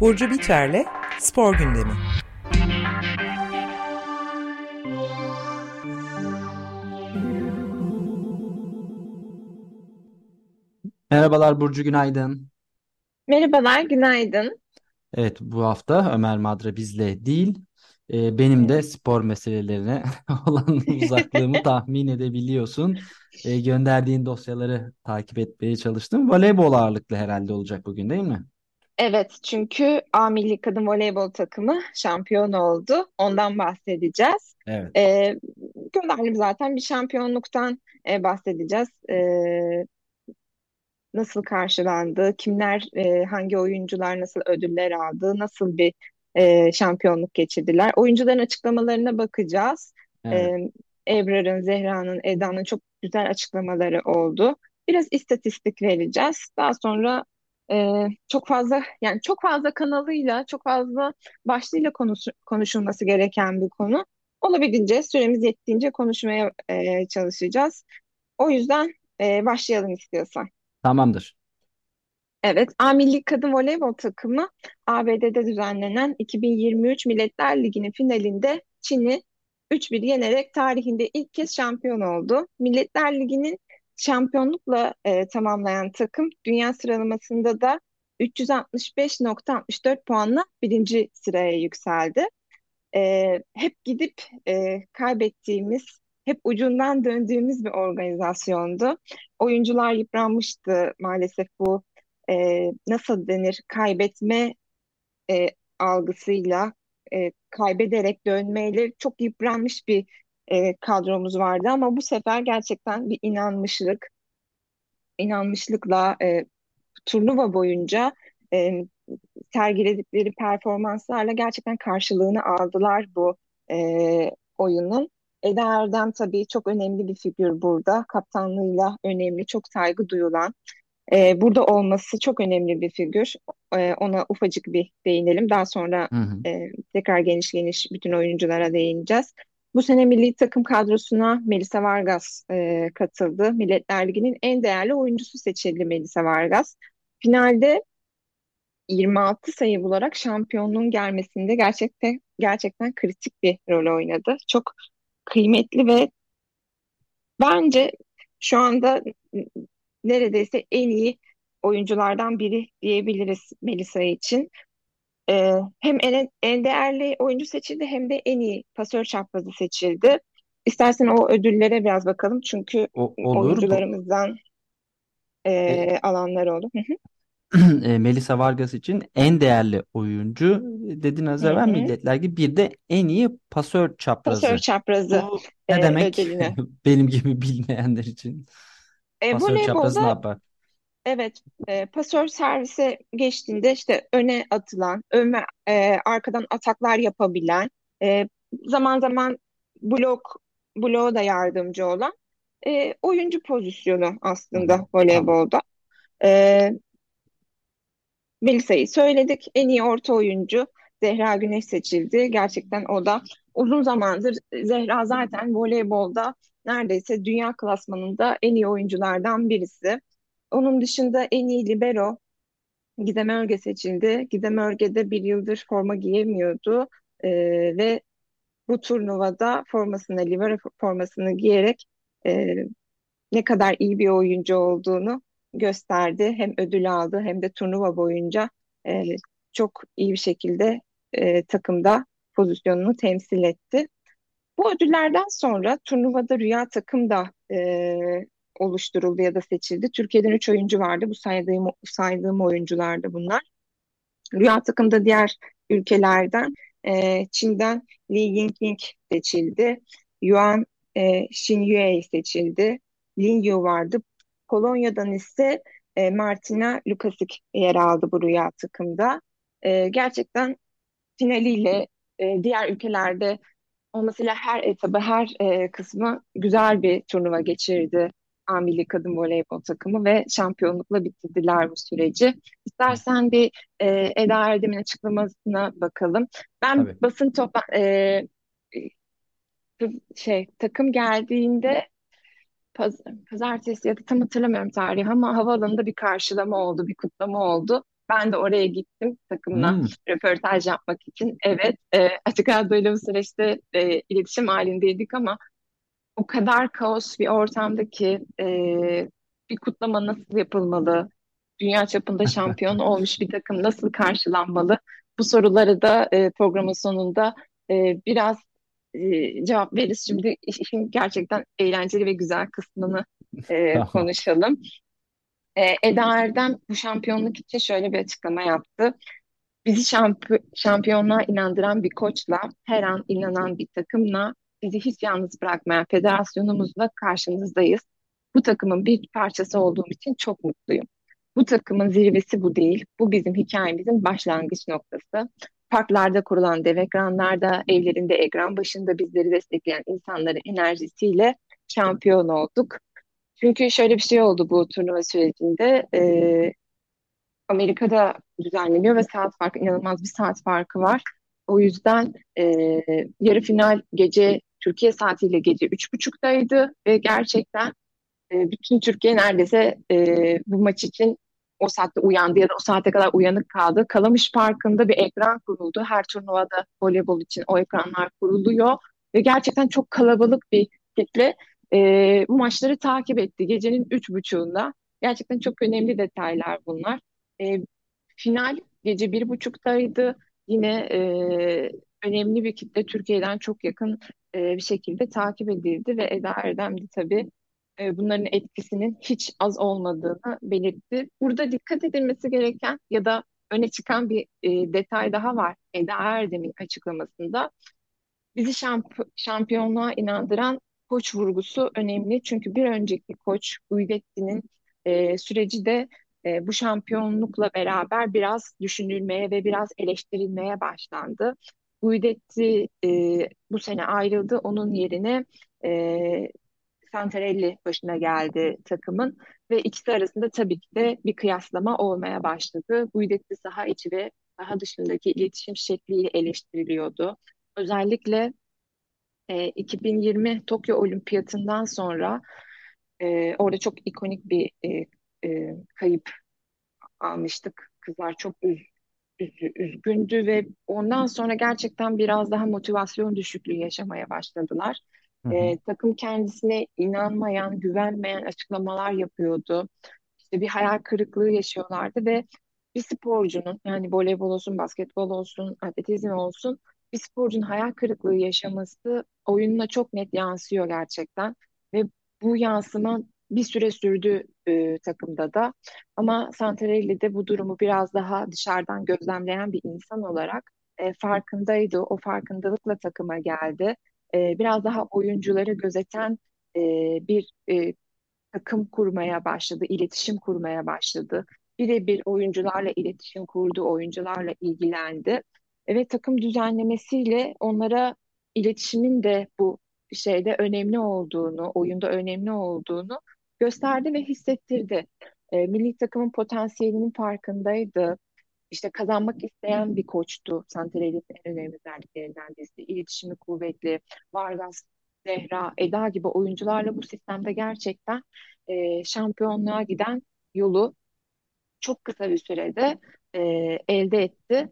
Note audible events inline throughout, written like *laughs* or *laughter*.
Burcu Biterle Spor Gündemi. Merhabalar Burcu, günaydın. Merhabalar, günaydın. Evet, bu hafta Ömer Madra bizle değil, e, benim de spor meselelerine *laughs* olan uzaklığımı *laughs* tahmin edebiliyorsun. E, gönderdiğin dosyaları takip etmeye çalıştım. Voleybol ağırlıklı herhalde olacak bugün değil mi? Evet, çünkü A Milli Kadın Voleybol takımı şampiyon oldu. Ondan bahsedeceğiz. Evet. Ee, gönderdim zaten bir şampiyonluktan e, bahsedeceğiz. Ee, nasıl karşılandı, kimler, e, hangi oyuncular nasıl ödüller aldı, nasıl bir e, şampiyonluk geçirdiler. Oyuncuların açıklamalarına bakacağız. Evet. Ee, Ebrar'ın, Zehra'nın, Eda'nın çok güzel açıklamaları oldu. Biraz istatistik vereceğiz. Daha sonra e, çok fazla yani çok fazla kanalıyla, çok fazla başlığıyla konuş, konuşulması gereken bir konu. Olabildiğince süremiz yettiğince konuşmaya e, çalışacağız. O yüzden e, başlayalım istiyorsan. Tamamdır. Evet, A Milli Kadın Voleybol takımı ABD'de düzenlenen 2023 Milletler Ligi'nin finalinde Çin'i 3-1 yenerek tarihinde ilk kez şampiyon oldu. Milletler Ligi'nin şampiyonlukla e, tamamlayan takım dünya sıralamasında da 365.64 puanla birinci sıraya yükseldi. E, hep gidip e, kaybettiğimiz, hep ucundan döndüğümüz bir organizasyondu. Oyuncular yıpranmıştı maalesef bu e, nasıl denir kaybetme e, algısıyla e, kaybederek dönmeyle çok yıpranmış bir e, kadromuz vardı ama bu sefer gerçekten bir inanmışlık, inanmışlıkla e, turnuva boyunca e, sergiledikleri performanslarla gerçekten karşılığını aldılar bu e, oyunun. Eda Erdem tabii çok önemli bir figür burada. Kaptanlığıyla önemli, çok saygı duyulan. E, burada olması çok önemli bir figür. E, ona ufacık bir değinelim. Daha sonra Hı hı. e, tekrar geniş geniş bütün oyunculara değineceğiz. Bu sene milli takım kadrosuna Melisa Vargas e, katıldı. Milletler Ligi'nin en değerli oyuncusu seçildi Melisa Vargas. Finalde 26 sayı bularak şampiyonluğun gelmesinde gerçekten gerçekten kritik bir rol oynadı. Çok kıymetli ve bence şu anda neredeyse en iyi oyunculardan biri diyebiliriz Melisa için. Ee, hem en, en değerli oyuncu seçildi hem de en iyi pasör çaprazı seçildi. İstersen o ödüllere biraz bakalım çünkü O, olur. Oyuncularımızdan e, e, alanlar oldu. Hı hı. *clears throat* e, Melisa Vargas için en değerli oyuncu dedin az Hı evvel hı. Milletler Ligi bir de en iyi pasör Pasör çaprazı. çaprazı Bu ne e, demek ödülünü. *laughs* benim gibi bilmeyenler için? E, Pasör çaprazı ne voleybolda yapar? evet e, pasör servise geçtiğinde işte öne atılan, öne, e, arkadan ataklar yapabilen, e, zaman zaman blok bloğa da yardımcı olan e, oyuncu pozisyonu aslında Tamam. voleybolda. E, Melisa'yı söyledik. En iyi orta oyuncu Zehra Güneş seçildi. Gerçekten o da uzun zamandır Zehra zaten voleybolda neredeyse dünya klasmanında en iyi oyunculardan birisi. Onun dışında en iyi libero Gizem Örge seçildi. Gizem Örge de bir yıldır forma giyemiyordu Ee, ve bu turnuvada formasını, libero formasını giyerek e, ne kadar iyi bir oyuncu olduğunu gösterdi. Hem ödül aldı hem de turnuva boyunca e, çok iyi bir şekilde e, takımda pozisyonunu temsil etti. Bu ödüllerden sonra turnuvada Rüya takım da e, oluşturuldu ya da seçildi. Türkiye'den 3 oyuncu vardı. Bu saydığım, saydığım oyunculardı bunlar. Rüya takımda diğer ülkelerden e, Çin'den Li Yingling seçildi. Yuan e, Xinyue seçildi. Lin Yu vardı. Polonya'dan ise e, Martina Lukasic yer aldı bu Rüya takımda. E, gerçekten finaliyle e, diğer ülkelerde olmasıyla her etabı, her e, kısmı güzel bir turnuva geçirdi A Milli Kadın Voleybol takımı ve şampiyonlukla bitirdiler bu süreci. İstersen bir e, Eda Erdem'in açıklamasına bakalım. Ben Tabii. basın topla e, şey takım geldiğinde paz, pazartesi ya da tam hatırlamıyorum tarihi ama havaalanında bir karşılama oldu, bir kutlama oldu. Ben de oraya gittim takımla Hmm. röportaj yapmak için. Evet, e, açık radyoyla bu süreçte e, iletişim halindeydik ama o kadar kaos bir ortamdaki e, bir kutlama nasıl yapılmalı? Dünya çapında şampiyon *laughs* olmuş bir takım nasıl karşılanmalı? Bu soruları da e, programın sonunda e, biraz e, cevap veririz. Şimdi işin gerçekten eğlenceli ve güzel kısmını e, *laughs* konuşalım. E, Eda Erdem bu şampiyonluk için şöyle bir açıklama yaptı. Bizi şamp şampiyonluğa inandıran bir koçla, her an inanan bir takımla, bizi hiç yalnız bırakmayan federasyonumuzla karşınızdayız. Bu takımın bir parçası olduğum için çok mutluyum. Bu takımın zirvesi bu değil. Bu bizim hikayemizin başlangıç noktası. Parklarda kurulan dev ekranlarda, evlerinde ekran başında bizleri destekleyen insanların enerjisiyle şampiyon olduk. Çünkü şöyle bir şey oldu bu turnuva sürecinde. Ee, Amerika'da düzenleniyor ve saat farkı inanılmaz bir saat farkı var. O yüzden e, yarı final gece Türkiye saatiyle gece üç buçuktaydı ve gerçekten e, bütün Türkiye neredeyse e, bu maç için o saatte uyandı ya da o saate kadar uyanık kaldı. Kalamış Parkı'nda bir ekran kuruldu. Her turnuvada voleybol için o ekranlar kuruluyor ve gerçekten çok kalabalık bir kitle e, bu maçları takip etti gecenin üç buçuğunda. Gerçekten çok önemli detaylar bunlar. E, final gece bir buçuktaydı. Yine e, önemli bir kitle Türkiye'den çok yakın e, bir şekilde takip edildi ve Eda Erdem de tabii bunların etkisinin hiç az olmadığını belirtti. Burada dikkat edilmesi gereken ya da öne çıkan bir e, detay daha var Eda Erdem'in açıklamasında. Bizi şamp şampiyonluğa inandıran koç vurgusu önemli. Çünkü bir önceki koç Guidetti'nin e, süreci de e, bu şampiyonlukla beraber biraz düşünülmeye ve biraz eleştirilmeye başlandı. Guidetti e, bu sene ayrıldı. Onun yerine e, Santarelli başına geldi takımın ve ikisi arasında tabii ki de bir kıyaslama olmaya başladı. Guidetti saha içi ve saha dışındaki iletişim şekliyle eleştiriliyordu. Özellikle e, 2020 Tokyo Olimpiyatından sonra e, orada çok ikonik bir e, e, kayıp almıştık. Kızlar çok üz, üz- üzgündü ve ondan sonra gerçekten biraz daha motivasyon düşüklüğü yaşamaya başladılar. Hı hı. E, takım kendisine inanmayan, güvenmeyen açıklamalar yapıyordu. İşte bir hayal kırıklığı yaşıyorlardı ve bir sporcunun yani voleybol olsun, basketbol olsun, atletizm olsun bir sporcunun hayal kırıklığı yaşaması oyununa çok net yansıyor gerçekten ve bu yansıma bir süre sürdü e, takımda da ama Santarelli de bu durumu biraz daha dışarıdan gözlemleyen bir insan olarak e, farkındaydı. O farkındalıkla takıma geldi. E, biraz daha oyuncuları gözeten e, bir e, takım kurmaya başladı, iletişim kurmaya başladı. Birebir oyuncularla iletişim kurdu, oyuncularla ilgilendi. Ve takım düzenlemesiyle onlara iletişimin de bu şeyde önemli olduğunu, oyunda önemli olduğunu gösterdi ve hissettirdi. E, milli takımın potansiyelinin farkındaydı. İşte kazanmak isteyen bir koçtu. Santral'in en önemli özelliklerinden birisi. İletişimi kuvvetli. Vargas, Zehra, Eda gibi oyuncularla bu sistemde gerçekten e, şampiyonluğa giden yolu çok kısa bir sürede e, elde etti.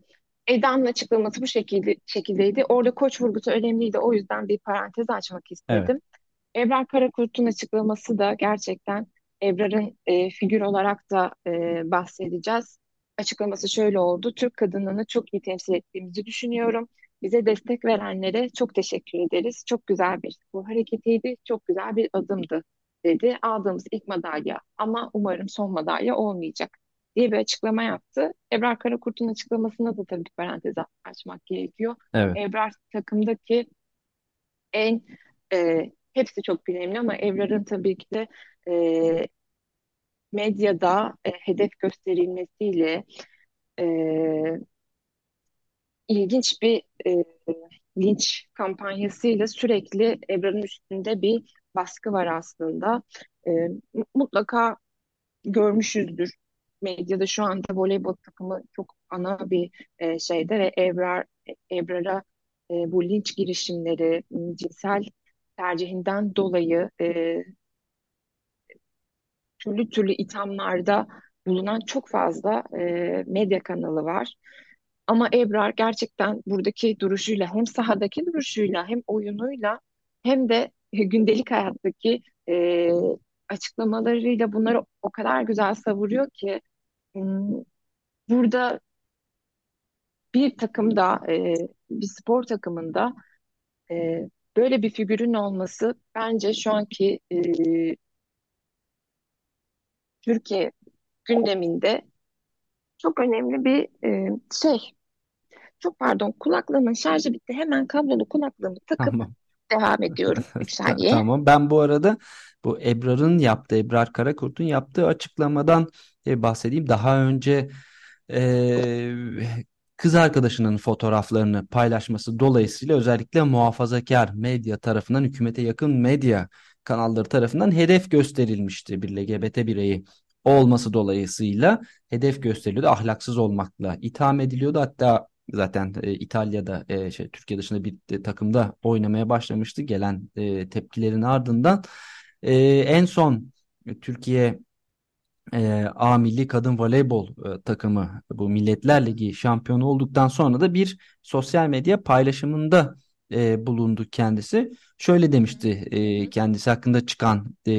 Eda'nın açıklaması bu şekilde şekildeydi. Orada koç vurgusu önemliydi. O yüzden bir parantez açmak Evet. istedim. Ebrar Karakurt'un açıklaması da gerçekten Ebrar'ın e, figür olarak da e, bahsedeceğiz. Açıklaması şöyle oldu. Türk kadınını çok iyi temsil ettiğimizi düşünüyorum. Bize destek verenlere çok teşekkür ederiz. Çok güzel bir spor hareketiydi. Çok güzel bir adımdı dedi. Aldığımız ilk madalya ama umarım son madalya olmayacak diye bir açıklama yaptı. Ebrar Karakurt'un açıklamasına da tabii parantez açmak gerekiyor. Evet. Ebrar takımdaki en e, hepsi çok önemli ama Ebrar'ın tabii ki de e, medyada e, hedef gösterilmesiyle e, ilginç bir e, linç kampanyasıyla sürekli Ebrar'ın üstünde bir baskı var aslında. E, mutlaka görmüşüzdür. Medyada şu anda voleybol takımı çok ana bir e, şeyde ve Ebrar Ebrar'a e, bu linç girişimleri, cinsel tercihinden dolayı e, türlü türlü ithamlarda bulunan çok fazla e, medya kanalı var. Ama Ebrar gerçekten buradaki duruşuyla hem sahadaki duruşuyla hem oyunuyla hem de gündelik hayattaki e, açıklamalarıyla bunları o kadar güzel savuruyor ki burada bir takımda e, bir spor takımında e, böyle bir figürün olması bence şu anki e, Türkiye gündeminde çok önemli bir e, şey. Çok pardon kulaklığımın şarjı bitti. Hemen kablolu kulaklığımı takıp Tamam. devam ediyorum. *laughs* 3 Ta- saniye. Tamam. Ben bu arada bu Ebrar'ın yaptığı, Ebrar Karakurt'un yaptığı açıklamadan bahsedeyim. Daha önce e, kız arkadaşının fotoğraflarını paylaşması dolayısıyla özellikle muhafazakar medya tarafından, hükümete yakın medya kanalları tarafından hedef gösterilmişti bir LGBT bireyi olması dolayısıyla hedef gösteriliyordu. Ahlaksız olmakla itham ediliyordu. Hatta zaten e, İtalya'da e, şey, Türkiye dışında bir e, takımda oynamaya başlamıştı. Gelen e, tepkilerin ardından e, en son Türkiye e, A Milli Kadın Voleybol e, takımı bu Milletler Ligi şampiyonu olduktan sonra da bir sosyal medya paylaşımında e, bulundu kendisi. Şöyle demişti e, kendisi hakkında çıkan e,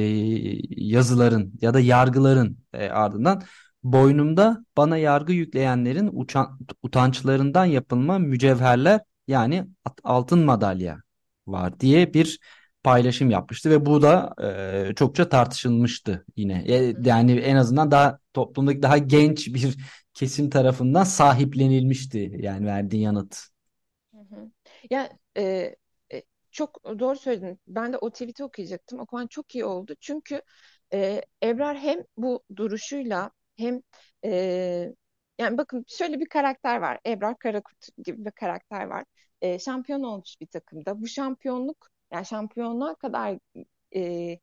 yazıların ya da yargıların e, ardından boynumda bana yargı yükleyenlerin uçan, utançlarından yapılma mücevherler yani altın madalya var diye bir paylaşım yapmıştı ve bu da e, çokça tartışılmıştı yine. E, yani en azından daha toplumdaki daha genç bir *laughs* kesim tarafından sahiplenilmişti yani verdiği yanıt. Hı hı. Ya e, e, çok doğru söyledin. Ben de o tweet'i okuyacaktım. Okuman çok iyi oldu. Çünkü e, Ebrar hem bu duruşuyla hem e, yani bakın şöyle bir karakter var. Ebrar Karakurt gibi bir karakter var. E, şampiyon olmuş bir takımda. Bu şampiyonluk yani şampiyonluğa kadar e,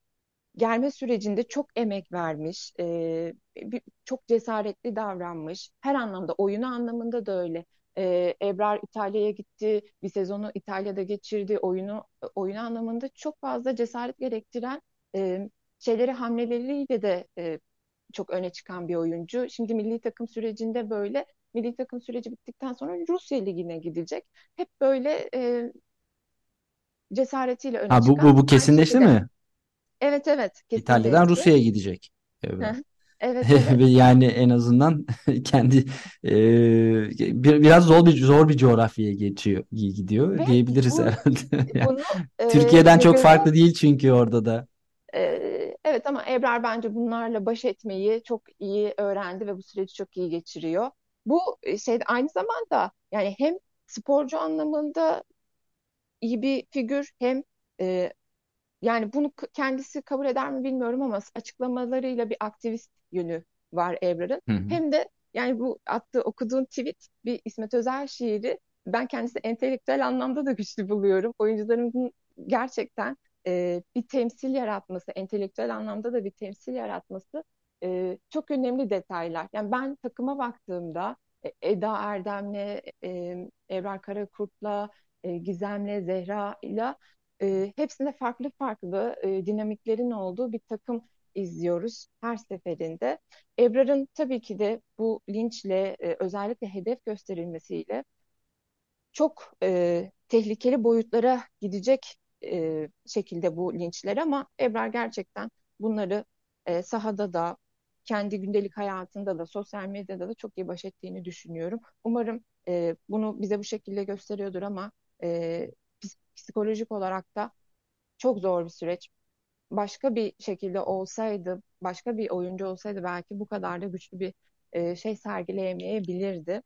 gelme sürecinde çok emek vermiş, e, bir- çok cesaretli davranmış. Her anlamda, oyunu anlamında da öyle. E, Ebrar İtalya'ya gitti, bir sezonu İtalya'da geçirdi. Oyunu oyunu anlamında çok fazla cesaret gerektiren e, şeyleri hamleleriyle de e, çok öne çıkan bir oyuncu. Şimdi milli takım sürecinde böyle. Milli takım süreci bittikten sonra Rusya Ligi'ne gidecek. Hep böyle e, cesaretiyle öne Ha bu bu bu kesinleşti mi? evet evet İtalya'dan kesinleşti. Rusya'ya gidecek. Evet *laughs* evet. Ve yani en azından *laughs* kendi e, bir, biraz zor bir zor bir coğrafyaya geçiyor gidiyor Ve diyebiliriz bu herhalde. *laughs* Yani bunu e, Türkiye'den çok farklı değil çünkü orada da. E, evet ama Ebrar bence bunlarla baş etmeyi çok iyi öğrendi ve bu süreci çok iyi geçiriyor. Bu e, şey aynı zamanda yani hem sporcu anlamında iyi bir figür hem e, Yani bunu kendisi kabul eder mi bilmiyorum ama açıklamalarıyla bir aktivist yönü var hı. Hem de yani bu attığı okuduğun tweet bir İsmet Özel şiiri ben kendisi entelektüel anlamda da güçlü buluyorum. Oyuncularımızın gerçekten e, bir temsil yaratması, entelektüel anlamda da bir temsil yaratması e, çok önemli detaylar. Yani ben takıma baktığımda e, Eda Erdem'le, e, Ebrar Karakurt'la, e, Gizem'le, Zehra'yla e, hepsinde farklı farklı e, dinamiklerin olduğu bir takım izliyoruz her seferinde. Ebrar'ın tabii ki de bu linçle e, özellikle hedef gösterilmesiyle çok e, tehlikeli boyutlara gidecek e, şekilde bu linçler ama Ebrar gerçekten bunları e, sahada da kendi gündelik hayatında da sosyal medyada da çok iyi baş ettiğini düşünüyorum. Umarım e, bunu bize bu şekilde gösteriyordur ama e, ps- psikolojik olarak da çok zor bir süreç. Başka bir şekilde olsaydı, başka bir oyuncu olsaydı belki bu kadar da güçlü bir e, şey sergileyemeyebilirdi.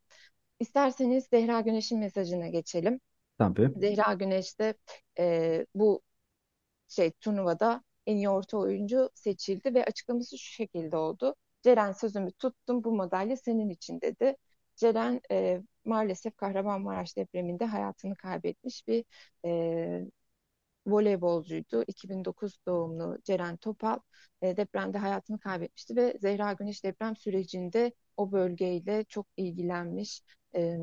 İsterseniz Zehra Güneş'in mesajına geçelim. Tabii. Zehra Güneş de e, bu şey turnuvada en iyi orta oyuncu seçildi ve açıklaması şu şekilde oldu. Ceren sözümü tuttum bu madalya senin için dedi. Ceren e, maalesef Kahramanmaraş depreminde hayatını kaybetmiş bir e, voleybolcuydu. 2009 doğumlu Ceren Topal e, depremde hayatını kaybetmişti ve Zehra Güneş deprem sürecinde o bölgeyle çok ilgilenmiş e,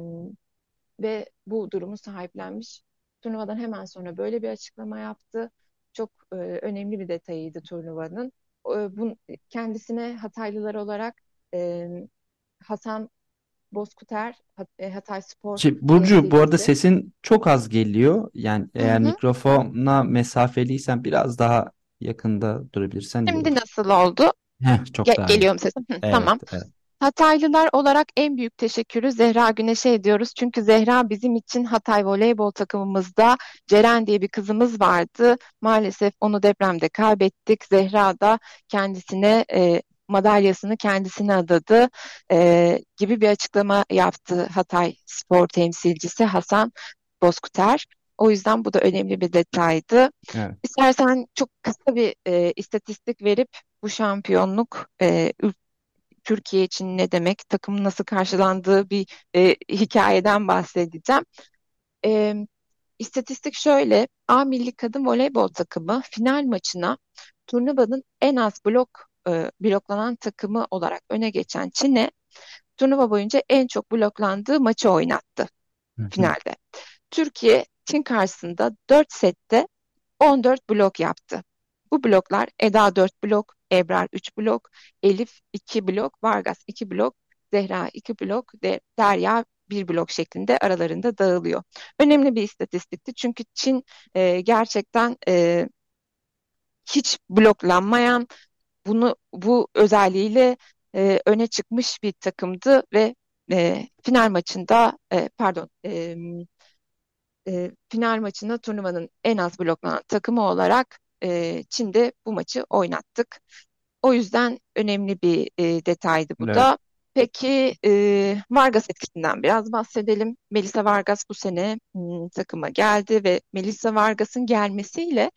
ve bu durumu sahiplenmiş. Turnuvadan hemen sonra böyle bir açıklama yaptı. çok e, önemli bir detayıydı turnuvanın. E, bu, kendisine Hataylılar olarak e, Hasan Bozkuter e, Hatay Spor Şey, Burcu bu arada sesin çok az geliyor. Yani eğer hı. mikrofona mesafeliysen biraz daha yakında durabilirsen iyi Şimdi olur. nasıl oldu? Heh, çok Ge- daha iyi. geliyor mu sesim? Hı, Evet, tamam. evet. Hataylılar olarak en büyük teşekkürü Zehra Güneş'e ediyoruz. Çünkü Zehra bizim için Hatay voleybol takımımızda Ceren diye bir kızımız vardı. Maalesef onu depremde kaybettik. Zehra da kendisine e, madalyasını kendisine adadı e, gibi bir açıklama yaptı Hatay spor temsilcisi Hasan Bozkuter. O yüzden bu da önemli bir detaydı. Evet. İstersen çok kısa bir e, istatistik verip bu şampiyonluk e, Türkiye için ne demek, takımın nasıl karşılandığı bir e, hikayeden bahsedeceğim. E, istatistik şöyle, A Milli Kadın Voleybol takımı final maçına turnuvanın en az blok e, bloklanan takımı olarak öne geçen Çin'e turnuva boyunca en çok bloklandığı maçı oynattı Hı hı. finalde. Türkiye Çin karşısında 4 sette 14 blok yaptı. Bu bloklar Eda 4 blok, Ebrar 3 blok, Elif 2 blok, Vargas 2 blok, Zehra 2 blok, De Derya 1 blok şeklinde aralarında dağılıyor. Önemli bir istatistikti çünkü Çin e, gerçekten e, hiç bloklanmayan, bunu bu özelliğiyle e, öne çıkmış bir takımdı ve e, final maçında e, pardon e, e, final maçında turnuvanın en az bloklanan takımı olarak e, Çin'de bu maçı oynattık. O yüzden önemli bir e, detaydı bu Evet. da. Peki e, Vargas etkisinden biraz bahsedelim. Melisa Vargas bu sene hmm, takıma geldi ve Melisa Vargas'ın gelmesiyle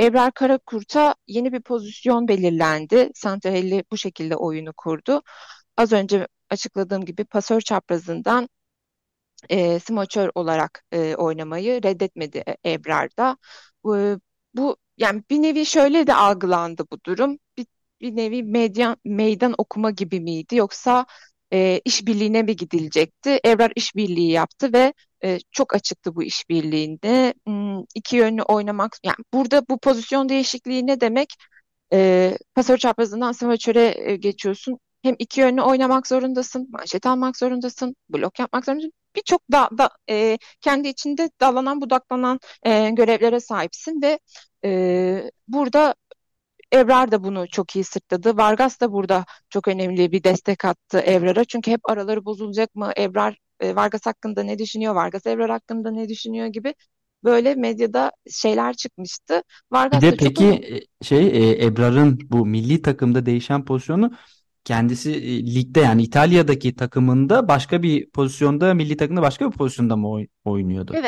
Ebrar Karakurt'a yeni bir pozisyon belirlendi. Santarelli bu şekilde oyunu kurdu. Az önce açıkladığım gibi pasör çaprazından e, smaçör olarak e, oynamayı reddetmedi e, Ebrar da. Bu, bu yani bir nevi şöyle de algılandı bu durum. Bir, bir nevi medyan, meydan okuma gibi miydi yoksa e, işbirliğine mi gidilecekti? Ebrar işbirliği yaptı ve e, çok açıktı bu işbirliğinde. Hmm, iki yönlü oynamak yani burada bu pozisyon değişikliği ne demek? E, pasör çaprazından smaçöre e, geçiyorsun. Hem iki yönlü oynamak zorundasın, manşet almak zorundasın, blok yapmak zorundasın. Birçok da, da e, kendi içinde dallanan budaklanan e, görevlere sahipsin ve e, burada Ebrar da bunu çok iyi sırtladı. Vargas da burada çok önemli bir destek attı Ebrar'a. Çünkü hep araları bozulacak mı? Ebrar e, Vargas hakkında ne düşünüyor? Vargas Ebrar hakkında ne düşünüyor gibi böyle medyada şeyler çıkmıştı. Bir Vargas de da çok peki önemli. e, şey e, Ebrar'ın bu milli takımda değişen pozisyonu kendisi e, ligde yani İtalya'daki takımında başka bir pozisyonda milli takımda başka bir pozisyonda mı oy- oynuyordu?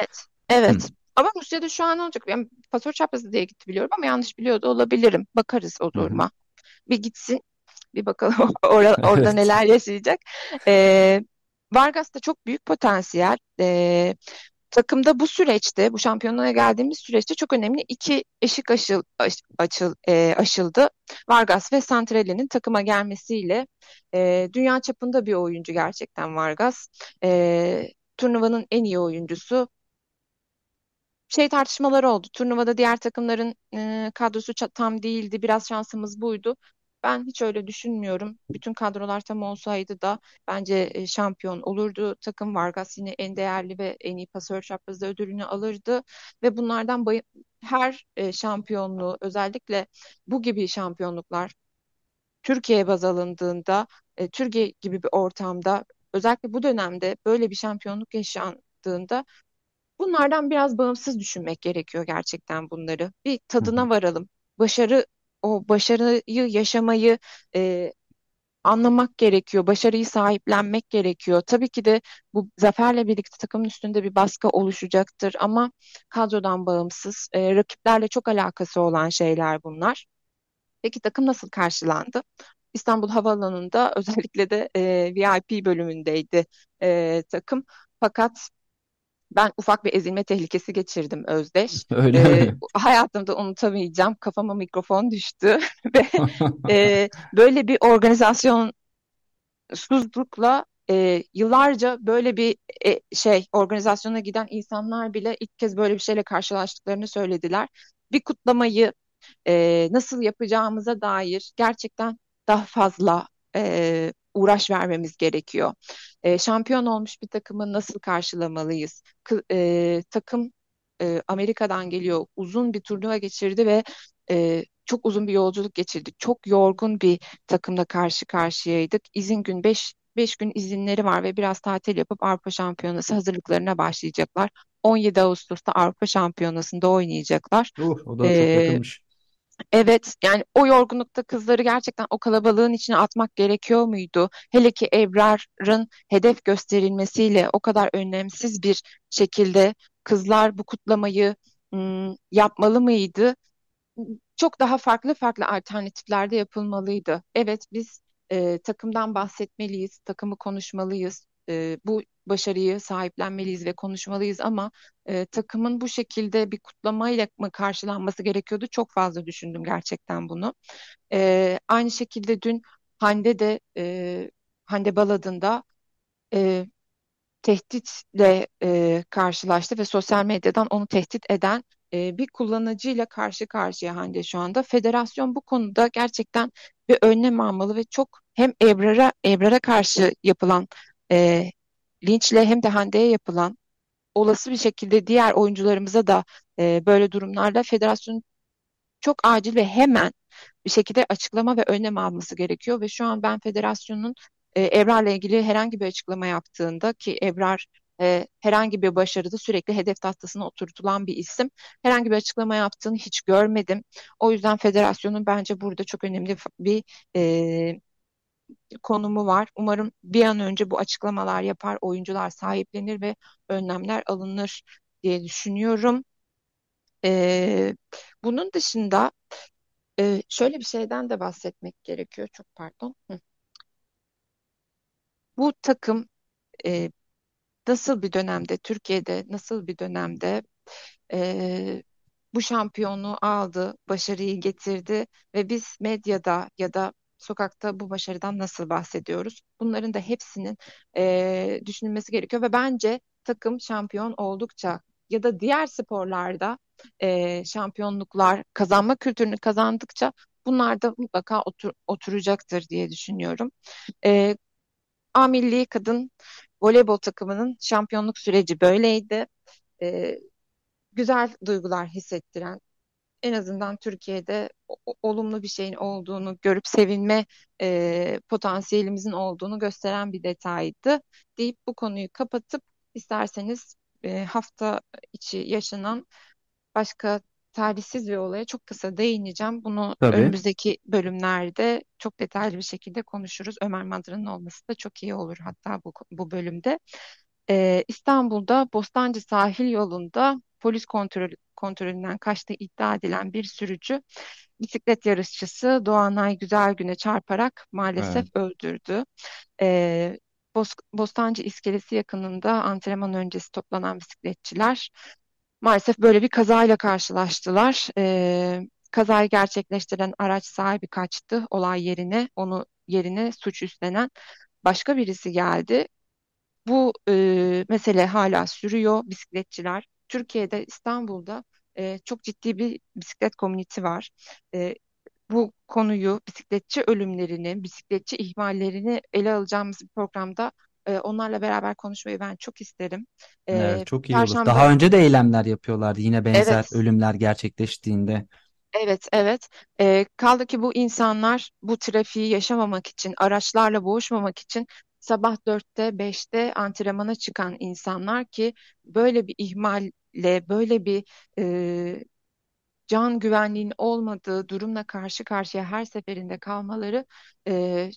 Evet, Hı. Ama Rusya'da şu an ne olacak? Ben pasör çaprazı diye gitti biliyorum ama yanlış biliyor da olabilirim. Bakarız o Hı hı. duruma. Bir gitsin, bir bakalım *laughs* ora- *laughs* orada Evet. neler yaşayacak. Ee, Vargas da çok büyük potansiyel. Ee, takımda bu süreçte, bu şampiyonluğa geldiğimiz süreçte çok önemli iki eşik aşıl, aş- açıl, e, aşıldı. Vargas ve Santrelli'nin takıma gelmesiyle e, dünya çapında bir oyuncu gerçekten Vargas. E, turnuvanın en iyi oyuncusu şey tartışmaları oldu. Turnuvada diğer takımların e, kadrosu tam değildi. Biraz şansımız buydu. Ben hiç öyle düşünmüyorum. Bütün kadrolar tam olsaydı da bence e, şampiyon olurdu. Takım Vargas yine en değerli ve en iyi pasör çaprazı ödülünü alırdı. Ve bunlardan her e, şampiyonluğu özellikle bu gibi şampiyonluklar Türkiye baz alındığında, e, Türkiye gibi bir ortamda özellikle bu dönemde böyle bir şampiyonluk yaşandığında Bunlardan biraz bağımsız düşünmek gerekiyor gerçekten bunları. Bir tadına varalım. Başarı, o başarıyı yaşamayı e, anlamak gerekiyor. Başarıyı sahiplenmek gerekiyor. Tabii ki de bu zaferle birlikte takımın üstünde bir baskı oluşacaktır ama kadrodan bağımsız, e, rakiplerle çok alakası olan şeyler bunlar. Peki takım nasıl karşılandı? İstanbul Havaalanı'nda özellikle de e, VIP bölümündeydi e, takım. Fakat ben ufak bir ezilme tehlikesi geçirdim Özdeş. *laughs* Öyle Ee, mi? hayatımda unutamayacağım. Kafama mikrofon düştü *laughs* ve *laughs* e, böyle bir organizasyonsuzlukla e, yıllarca böyle bir e, şey organizasyona giden insanlar bile ilk kez böyle bir şeyle karşılaştıklarını söylediler. bir kutlamayı e, nasıl yapacağımıza dair gerçekten daha fazla e, uğraş vermemiz gerekiyor. E, şampiyon olmuş bir takımı nasıl karşılamalıyız? K e, takım e, Amerika'dan geliyor, uzun bir turnuva geçirdi ve e, çok uzun bir yolculuk geçirdi. Çok yorgun bir takımla karşı karşıyaydık. İzin gün 5 5 gün izinleri var ve biraz tatil yapıp Avrupa Şampiyonası hazırlıklarına başlayacaklar. 17 Ağustos'ta Avrupa Şampiyonası'nda oynayacaklar. Uh, o da çok ee, yakınmış. Evet yani o yorgunlukta kızları gerçekten o kalabalığın içine atmak gerekiyor muydu? Hele ki Ebrar'ın hedef gösterilmesiyle o kadar önemsiz bir şekilde kızlar bu kutlamayı ım, yapmalı mıydı? Çok daha farklı farklı alternatiflerde yapılmalıydı. Evet biz e, takımdan bahsetmeliyiz, takımı konuşmalıyız. E, bu başarıyı sahiplenmeliyiz ve konuşmalıyız ama e, takımın bu şekilde bir kutlamayla mı karşılanması gerekiyordu? Çok fazla düşündüm gerçekten bunu. E, aynı şekilde dün Hande de e, Hande Baladın'da e, tehditle e, karşılaştı ve sosyal medyadan onu tehdit eden e, bir kullanıcıyla karşı karşıya Hande şu anda. Federasyon bu konuda gerçekten bir önlem almalı ve çok hem Ebrar'a Ebrar'a karşı yapılan e, linçle hem de Hande'ye yapılan olası bir şekilde diğer oyuncularımıza da e, böyle durumlarda federasyon çok acil ve hemen bir şekilde açıklama ve önlem alması gerekiyor ve şu an ben federasyonun e, Ebrar'la ilgili herhangi bir açıklama yaptığında ki Ebrar e, herhangi bir başarıda sürekli hedef tahtasına oturtulan bir isim. Herhangi bir açıklama yaptığını hiç görmedim. O yüzden federasyonun bence burada çok önemli bir e, konumu var. Umarım bir an önce bu açıklamalar yapar, oyuncular sahiplenir ve önlemler alınır diye düşünüyorum. E, bunun dışında e, şöyle bir şeyden de bahsetmek gerekiyor. Çok pardon. Hı. Bu takım e, nasıl bir dönemde, Türkiye'de nasıl bir dönemde e, bu şampiyonluğu aldı, başarıyı getirdi ve biz medyada ya da sokakta bu başarıdan nasıl bahsediyoruz? Bunların da hepsinin e, düşünülmesi gerekiyor ve bence takım şampiyon oldukça ya da diğer sporlarda e, şampiyonluklar kazanma kültürünü kazandıkça bunlar da mutlaka otur, oturacaktır diye düşünüyorum. E, A milli kadın voleybol takımının şampiyonluk süreci böyleydi. E, güzel duygular hissettiren, en azından Türkiye'de olumlu bir şeyin olduğunu görüp sevinme e, potansiyelimizin olduğunu gösteren bir detaydı deyip bu konuyu kapatıp isterseniz e, hafta içi yaşanan başka talihsiz bir olaya çok kısa değineceğim. Bunu Tabii. önümüzdeki bölümlerde çok detaylı bir şekilde konuşuruz. Ömer Madra'nın olması da çok iyi olur hatta bu, bu bölümde. Ee, İstanbul'da Bostancı sahil yolunda polis kontrol, kontrolünden kaçtığı iddia edilen bir sürücü bisiklet yarışçısı Doğanay Güzelgün'e çarparak maalesef evet. öldürdü. Ee, Bostancı iskelesi yakınında antrenman öncesi toplanan bisikletçiler maalesef böyle bir kazayla karşılaştılar. Ee, kazayı gerçekleştiren araç sahibi kaçtı olay yerine. Onu yerine suç üstlenen başka birisi geldi. Bu e, mesele hala sürüyor. Bisikletçiler Türkiye'de İstanbul'da e, çok ciddi bir bisiklet komüniti var. E, bu konuyu bisikletçi ölümlerini, bisikletçi ihmallerini ele alacağımız bir programda e, onlarla beraber konuşmayı ben çok isterim. E, evet, çok iyi olur. Daha önce de eylemler yapıyorlardı yine benzer evet. ölümler gerçekleştiğinde. Evet, evet. E, kaldı ki bu insanlar bu trafiği yaşamamak için, araçlarla boğuşmamak için sabah dörtte beşte antrenmana çıkan insanlar ki böyle bir ihmalle, böyle bir e, can güvenliğinin olmadığı durumla karşı karşıya her seferinde kalmaları e,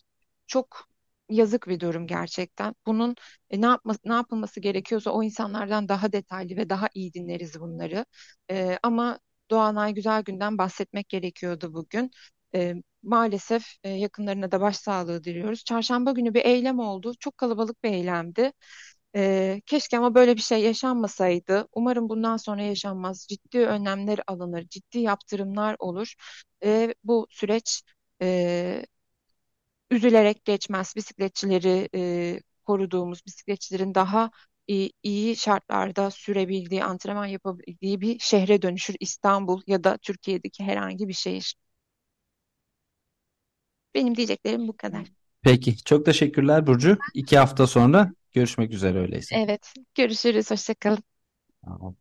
çok yazık bir durum gerçekten. Bunun e, ne yapma, ne yapılması gerekiyorsa o insanlardan daha detaylı ve daha iyi dinleriz bunları. E, ama Doğanay Güzel Gün'den bahsetmek gerekiyordu bugün. E, maalesef e, yakınlarına da başsağlığı diliyoruz. Çarşamba günü bir eylem oldu. Çok kalabalık bir eylemdi. E, keşke ama böyle bir şey yaşanmasaydı. Umarım bundan sonra yaşanmaz. Ciddi önlemler alınır, ciddi yaptırımlar olur. E, bu süreç e, üzülerek geçmez. Bisikletçileri e, koruduğumuz, bisikletçilerin daha e, iyi şartlarda sürebildiği, antrenman yapabildiği bir şehre dönüşür İstanbul ya da Türkiye'deki herhangi bir şehir. Benim diyeceklerim bu kadar. Peki, çok teşekkürler Burcu. İki hafta sonra görüşmek üzere öyleyse. Evet, görüşürüz. Hoşça kalın. Tamam.